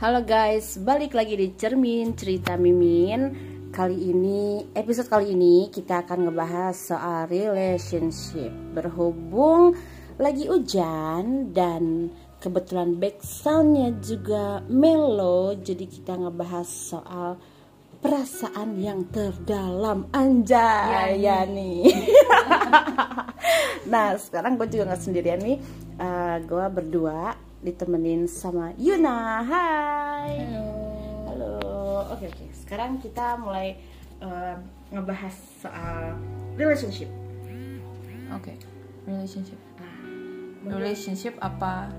Halo guys, balik lagi di Cermin Cerita Mimin. Kali ini, episode kali ini kita akan ngebahas soal relationship. Berhubung lagi hujan dan kebetulan backsoundnya juga mellow, jadi kita ngebahas soal perasaan yang terdalam anjay ya nih. nah sekarang gue juga nggak sendirian nih, uh, gue berdua ditemenin sama Yuna. Hai. Halo. Halo. Oke oke. Sekarang kita mulai uh, ngebahas soal relationship. Oke. Relationship. Nah, Relationship apa?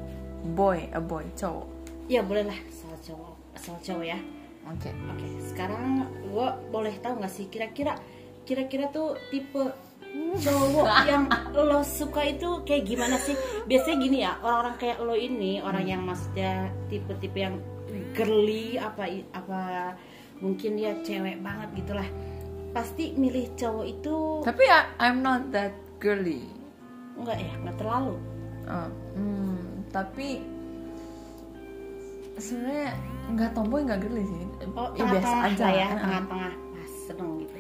Boy, a boy, cowok. ya boleh lah soal cowok, soal cowok ya. Oke. Oke, sekarang gue boleh tahu nggak sih kira-kira kira-kira tuh tipe cowok yang lo suka itu kayak gimana sih? Biasanya gini ya, orang-orang kayak lo ini, orang yang maksudnya tipe-tipe yang girly apa apa mungkin dia cewek banget gitulah. Pasti milih cowok itu Tapi I, I'm not that girly. enggak ya, enggak terlalu. Oh, hmm, tapi sebenarnya nggak tomboy nggak girly sih. Oh, ya biasa tengah-tengah aja lah ya, Ah, tengah-tengah. Pas seneng gitu.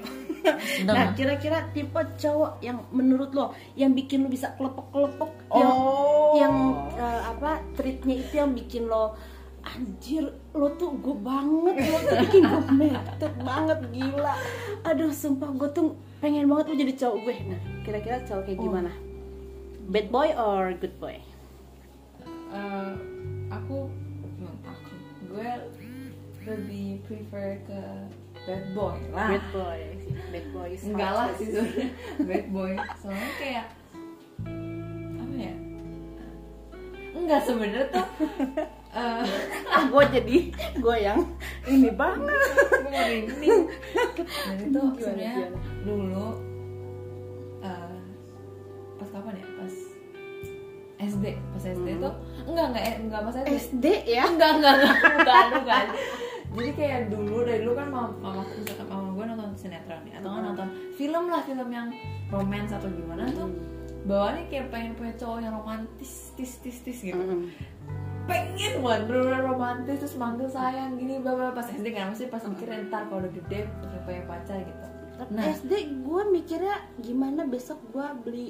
Nah, kira-kira tipe cowok yang menurut lo yang bikin lo bisa kelepek-kelepek yang Oh. yang eh, apa treatnya itu yang bikin lo anjir lo tuh gue banget lo tuh bikin gue mepet banget gila. Aduh sumpah gue tuh pengen banget lo jadi cowok gue. Nah kira-kira cowok kayak gimana? Bad boy or good boy? Eh, aku hmm, aku gue lebih prefer ke bad boy lah. bad boy. Bad boy enggak lah sih bad boy. Soalnya kayak apa ya? Enggak sebenarnya tuh eh ah gue jadi gue yang ini banget. Gue merinding dan itu sebenarnya dulu eh, pas kapan ya? Pas SD pas SD Hmm. tuh enggak enggak enggak pas SD SD ya? Enggak enggak enggak. Bukan bukan jadi kayak dulu dari dulu kan mama mama misalkan mama gue nonton sinetron ya. Atau nonton film lah film yang romance atau gimana tuh bawaannya kayak pengen punya cowok yang romantis tis tis tis gitu. Mm. pengen banget bener romantis terus manggil sayang gini bla pas SD kan mesti pas mikir ntar kalau udah gede pengen punya pacar gitu. Nah. SD gue mikirnya gimana besok gue beli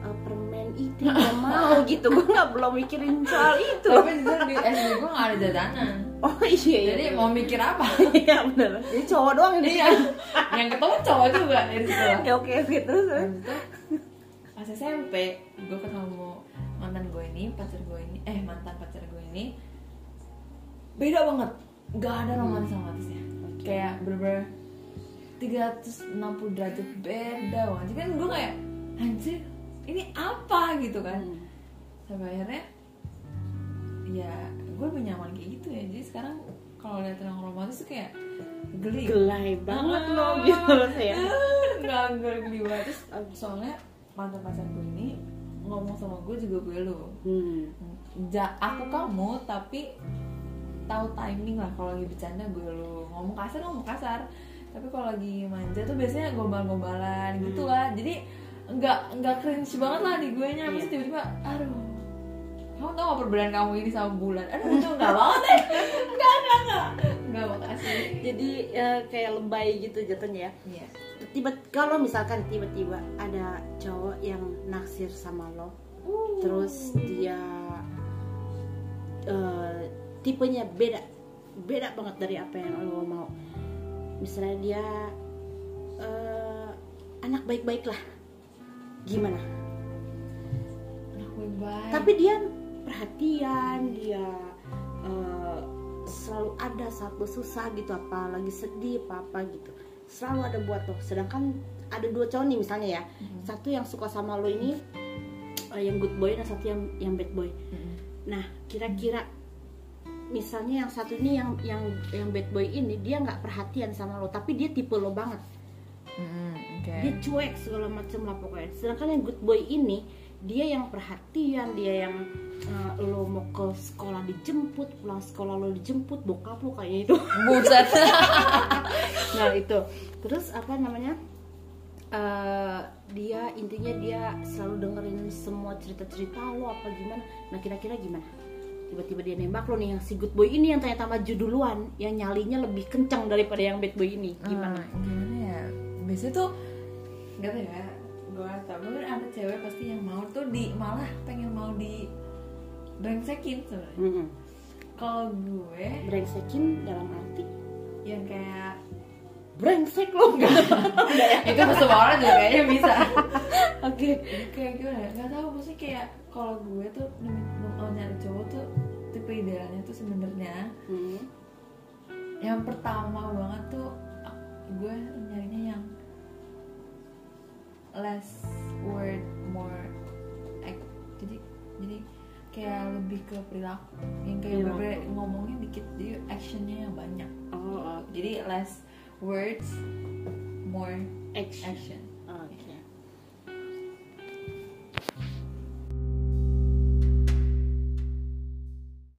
uh, permen itu gak mau gitu. Gue nggak belum mikirin soal itu. Tapi jujur di SD gue gak ada jadanan oh iya iya jadi mau mikir apa? Iya bener. Jadi cowok doang ini. Iya. Yang ketemu cowok juga dari situ. Oke oke oke terus itu pas SMP gue ketemu mantan gue ini pacar gue ini eh mantan pacar gue ini beda banget. Gak ada romantis romantisnya. Oke. kayak bener-bener 360 derajat beda banget. Jadi kan gue kayak anjir ini apa gitu kan? Hmm. sampai akhirnya ya gue lebih nyaman kayak gitu ya. Jadi sekarang kalau lihat yang romantis tuh kayak geli. Gelai banget lo gitu ya nggak nggak geli banget. Terus soalnya mantan pacar gue ini ngomong sama gue juga gue lo. Hmm. ja, aku kamu tapi tahu timing lah kalau lagi bercanda gue lo. Ngomong kasar ngomong kasar. Tapi kalau lagi manja tuh biasanya gombal-gombalan gitu lah. Jadi nggak nggak cringe banget lah di gue nya. Iya. mesti tiba-tiba aduh kamu tau gak perbedaan kamu ini sama bulan? Aduh itu nggak banget deh. Nggak nggak nggak. Nggak makasih jadi eh, kayak lebay gitu jatuhnya ya. Iya. Tiba kalau misalkan tiba-tiba ada cowok yang naksir sama lo terus dia eh, tipenya beda beda banget dari apa yang lo mau. Misalnya dia eh, anak baik-baik lah. Gimana? Anak baik tapi dia perhatian dia eh, selalu ada saat lo susah gitu apa lagi sedih apa apa gitu. Selalu ada buat lo. Sedangkan ada dua cowok nih misalnya ya. Mhm. satu yang suka sama lo ini eh, yang good boy dan satu yang yang bad boy. Mm-mm. nah kira-kira misalnya yang satu ini yang yang yang bad boy ini dia nggak perhatian sama lo tapi dia tipe lo banget. Mm-mm, oke. Dia cuek segala macam lah pokoknya. Sedangkan yang good boy ini dia yang perhatian dia yang uh, lo mau ke sekolah dijemput pulang sekolah lo dijemput bokap lo kayaknya itu. Buset. Nah itu. Terus apa namanya? Eh, dia intinya dia selalu dengerin semua cerita cerita lo apa gimana. Nah kira-kira gimana? Tiba-tiba dia nembak lo nih yang si good boy ini yang ternyata maju duluan yang nyalinya lebih kencang daripada yang bad boy ini. Gimana? Hmm, gimana ya? Biasanya tuh gak ya gue gak tau mungkin ada cewek pasti yang mau tuh di malah pengen mau di brengsekin sebenarnya Mm-mm. kalau gue brengsekin dalam arti yang kayak brengsek lo gitu itu semua orang juga kayaknya bisa oke kayak gimana nggak tahu maksudnya kayak kalau gue tuh mau nyari cowok tuh tipe idealnya tuh sebenarnya Hmm. yang pertama banget tuh gue nyarinya yang less word more act jadi jadi kayak lebih ke perilaku. Yang kayak Perilaku. bener ngomongnya dikit jadi actionnya yang banyak. Oh jadi less words more action. action